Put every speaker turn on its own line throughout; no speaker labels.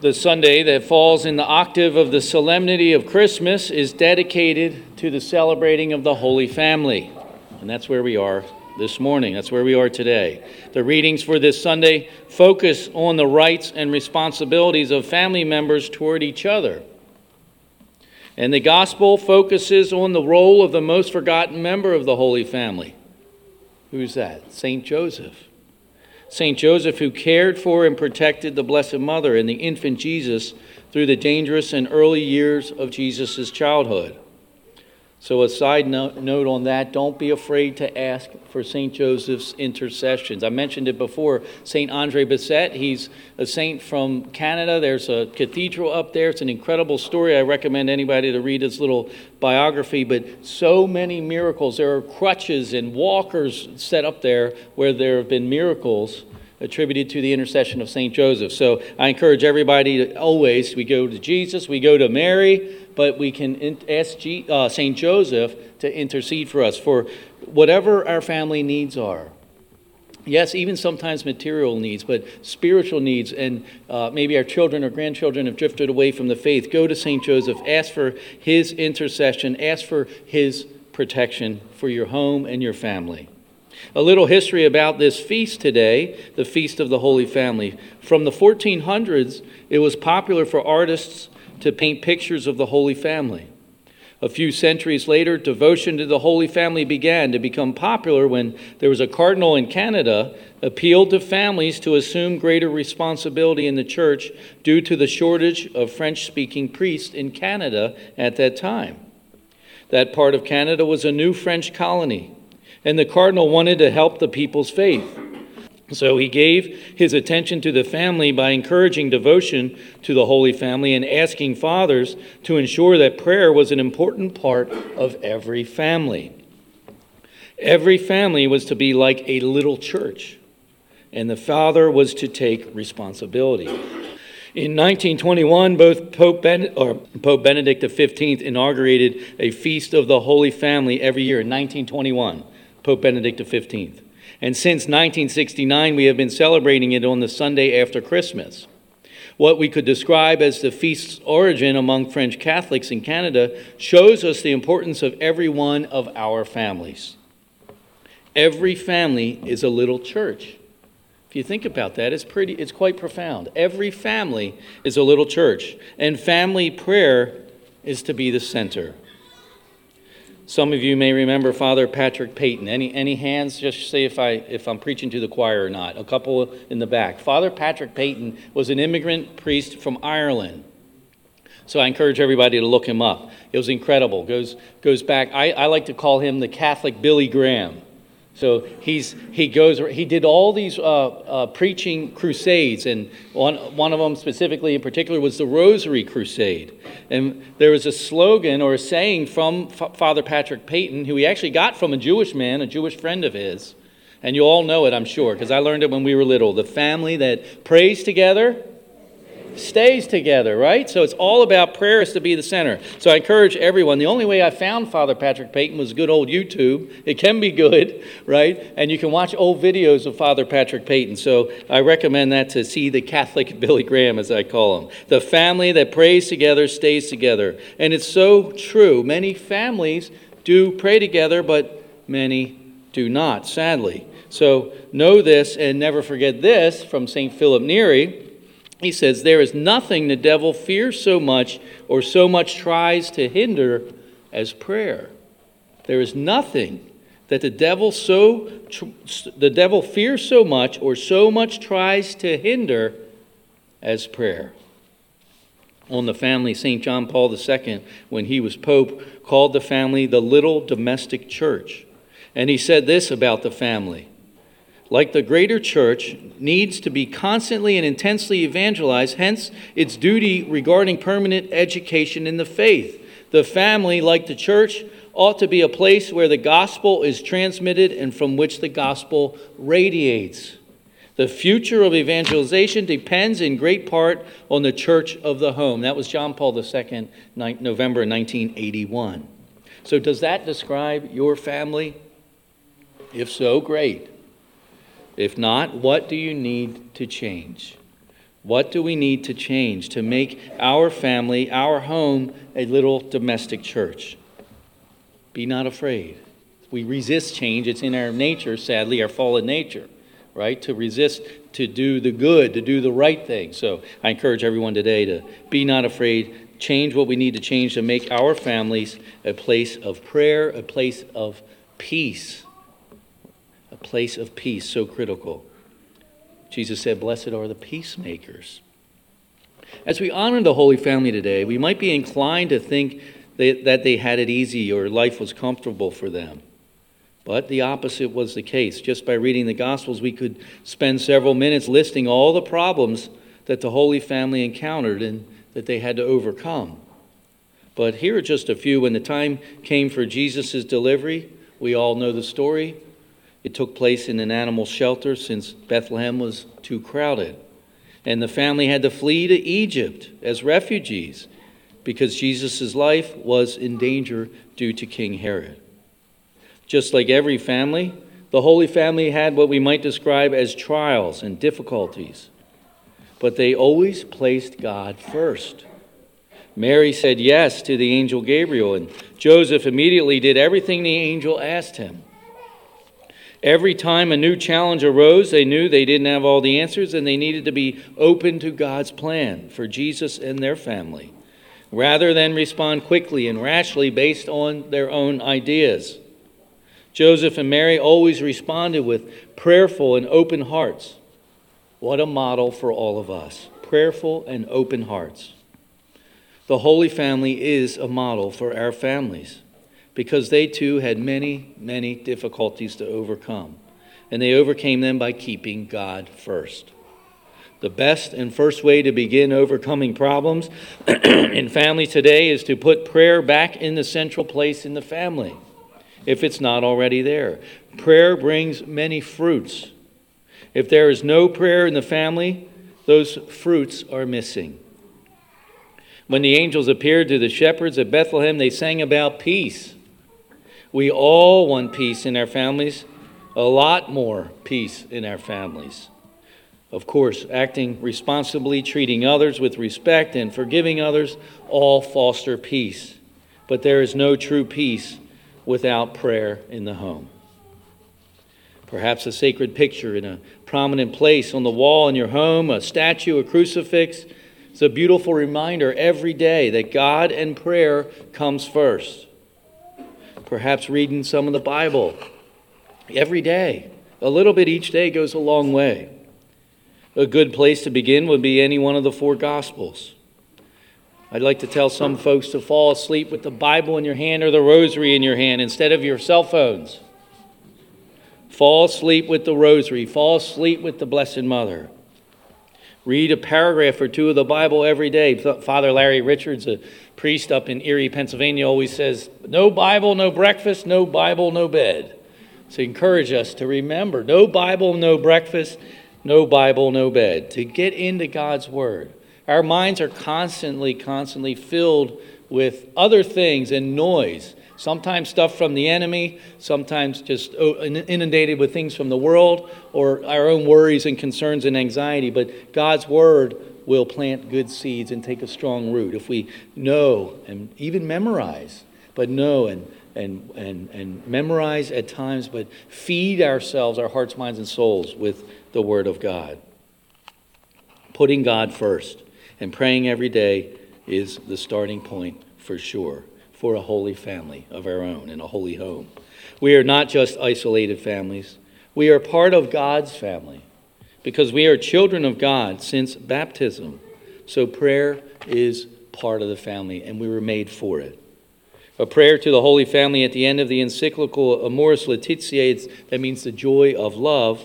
The Sunday that falls in the octave of the solemnity of Christmas is dedicated to the celebrating of the Holy Family. And that's where we are this morning. That's where we are today. The readings for this Sunday focus on the rights and responsibilities of family members toward each other. And the gospel focuses on the role of the most forgotten member of the Holy Family. Who's that? St. Joseph. St. Joseph, who cared for and protected the Blessed Mother and the infant Jesus through the dangerous and early years of Jesus' childhood. So, a side note, on that don't be afraid to ask for St. Joseph's intercessions. I mentioned it before. St. Andre Bessette, he's a saint from Canada. There's a cathedral up there. It's an incredible story. I recommend anybody to read his little biography. But so many miracles. There are crutches and walkers set up there where there have been miracles attributed to the intercession of St. Joseph. So, I encourage everybody to always, we go to Jesus, we go to Mary but we can ask uh, St. Joseph to intercede for us for whatever our family needs are. Yes, even sometimes material needs, but spiritual needs, and uh, maybe our children or grandchildren have drifted away from the faith. Go to St. Joseph, ask for his intercession, ask for his protection for your home and your family. A little history about this feast today, the Feast of the Holy Family. From the 1400s, it was popular for artists to paint pictures of the Holy Family. A few centuries later, devotion to the Holy Family began to become popular when there was a cardinal in Canada appealed to families to assume greater responsibility in the church due to the shortage of French speaking priests in Canada at that time. That part of Canada was a new French colony, and the cardinal wanted to help the people's faith. So he gave his attention to the family by encouraging devotion to the Holy Family and asking fathers to ensure that prayer was an important part of every family. Every family was to be like a little church, and the father was to take responsibility. In 1921, both Pope, ben- Pope Benedict XV inaugurated a feast of the Holy Family every year in 1921, Pope Benedict XV. And since 1969, we have been celebrating it on the Sunday after Christmas. What we could describe as the feast's origin among French Catholics in Canada shows us the importance of every one of our families. Every family is a little church. If you think about that, it's pretty it's quite profound. Every family is a little church, and family prayer is to be the center. Some of you may remember Father Patrick Peyton. Any, any hands? Just say if, I, if I'm preaching to the choir or not. A couple in the back. Father Patrick Peyton was an immigrant priest from Ireland. So I encourage everybody to look him up. It was incredible. Goes, goes back, I, I like to call him the Catholic Billy Graham. So he's, he goes, he did all these uh, uh, preaching crusades, and one, one of them specifically in particular was the Rosary Crusade. And there was a slogan or a saying from F- Father Patrick Peyton, who he actually got from a Jewish man, a Jewish friend of his. And you all know it, I'm sure, because I learned it when we were little. The family that prays together stays together, right? So it's all about prayer is to be the center. So I encourage everyone. The only way I found Father Patrick Peyton was good old YouTube. It can be good, right? And you can watch old videos of Father Patrick Peyton. So I recommend that to see the Catholic Billy Graham, as I call him. The family that prays together stays together. And it's so true. Many families do pray together, but many do not, sadly. So know this and never forget this from St. Philip Neri he says, There is nothing the devil fears so much or so much tries to hinder as prayer. There is nothing that the devil so the devil fears so much or so much tries to hinder as prayer. On the family, St. John Paul II, when he was pope, called the family the little domestic church. And he said this about the family like the greater church, needs to be constantly and intensely evangelized, hence its duty regarding permanent education in the faith. The family, like the church, ought to be a place where the gospel is transmitted and from which the gospel radiates. The future of evangelization depends in great part on the church of the home. That was John Paul II, November 1981. So, does that describe your family? If so, great. If not, what do you need to change? What do we need to change to make our family, our home, a little domestic church? Be not afraid. We resist change. It's in our nature, sadly, our fallen nature, right? To resist, to do the good, to do the right thing. So I encourage everyone today to be not afraid, change what we need to change to make our families a place of prayer, a place of peace. A place of peace, so critical. Jesus said, Blessed are the peacemakers. As we honor the Holy Family today, we might be inclined to think that they had it easy or life was comfortable for them. But the opposite was the case. Just by reading the Gospels, we could spend several minutes listing all the problems that the Holy Family encountered and that they had to overcome. But here are just a few. When the time came for Jesus' delivery, we all know the story. It took place in an animal shelter since Bethlehem was too crowded. And the family had to flee to Egypt as refugees because Jesus' life was in danger due to King Herod. Just like every family, the Holy Family had what we might describe as trials and difficulties, but they always placed God first. Mary said yes to the angel Gabriel, and Joseph immediately did everything the angel asked him. Every time a new challenge arose, they knew they didn't have all the answers and they needed to be open to God's plan for Jesus and their family, rather than respond quickly and rashly based on their own ideas. Joseph and Mary always responded with prayerful and open hearts. What a model for all of us prayerful and open hearts. The Holy Family is a model for our families because they too had many, many difficulties to overcome. And they overcame them by keeping God first. The best and first way to begin overcoming problems in families today is to put prayer back in the central place in the family, if it's not already there. Prayer brings many fruits. If there is no prayer in the family, those fruits are missing. When the angels appeared to the shepherds at Bethlehem, they sang about peace. We all want peace in our families, a lot more peace in our families. Of course, acting responsibly, treating others with respect, and forgiving others all foster peace. But there is no true peace without prayer in the home. Perhaps a sacred picture in a prominent place on the wall in your home, a statue, a crucifix. It's a beautiful reminder every day that God and prayer comes first perhaps reading some of the Bible every day. A little bit each day goes a long way. A good place to begin would be any one of the four Gospels. I'd like to tell some folks to fall asleep with the Bible in your hand or the rosary in your hand instead of your cell phones. Fall asleep with the rosary. Fall asleep with the Blessed Mother. Read a paragraph or two of the Bible every day. Father Larry Richards, a priest up in Erie, Pennsylvania, always says, No Bible, no breakfast, no Bible, no bed. So encourage us to remember no Bible, no breakfast, no Bible, no bed. To get into God's Word. Our minds are constantly, constantly filled with other things and noise. Sometimes stuff from the enemy, sometimes just oh, inundated with things from the world or our own worries and concerns and anxiety. But God's Word will plant good seeds and take a strong root. If we know and even memorize, but know and, and, and, and memorize at times, but feed ourselves, our hearts, minds, and souls with the Word of God. Putting God first and praying every day is the starting point for sure for a holy family of our own in a holy home. We are not just isolated families, we are part of God's family because we are children of God since baptism. So prayer is part of the family, and we were made for it. A prayer to the Holy Family at the end of the encyclical Amoris Laetitia, that means the joy of love,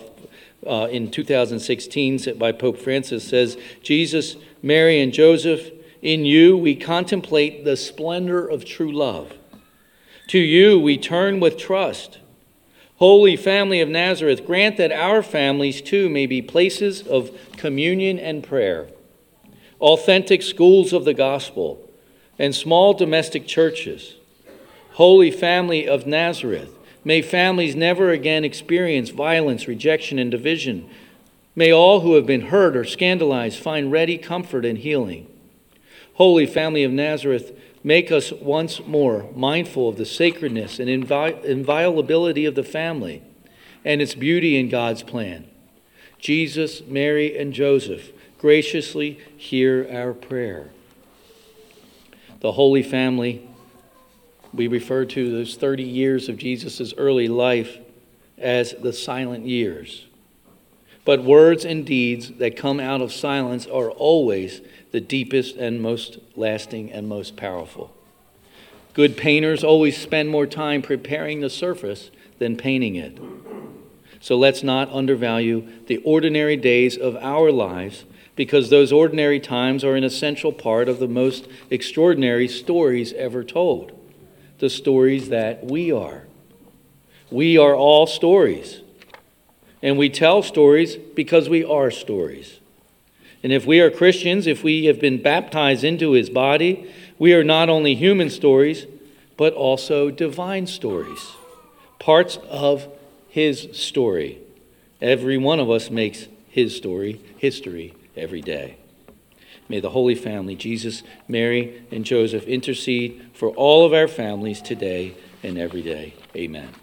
uh, in 2016 by Pope Francis says, Jesus, Mary, and Joseph, in you we contemplate the splendor of true love. To you we turn with trust. Holy family of Nazareth, grant that our families too may be places of communion and prayer, authentic schools of the gospel, and small domestic churches. Holy family of Nazareth, may families never again experience violence, rejection, and division, May all who have been hurt or scandalized find ready comfort and healing. Holy Family of Nazareth, make us once more mindful of the sacredness and invi- inviolability of the family and its beauty in God's plan. Jesus, Mary, and Joseph, graciously hear our prayer. The Holy Family, we refer to those 30 years of Jesus' early life as the silent years. But words and deeds that come out of silence are always the deepest and most lasting and most powerful. Good painters always spend more time preparing the surface than painting it. So let's not undervalue the ordinary days of our lives because those ordinary times are an essential part of the most extraordinary stories ever told the stories that we are. We are all stories. And we tell stories because we are stories. And if we are Christians, if we have been baptized into his body, we are not only human stories, but also divine stories, parts of his story. Every one of us makes his story history every day. May the Holy Family, Jesus, Mary, and Joseph, intercede for all of our families today and every day. Amen.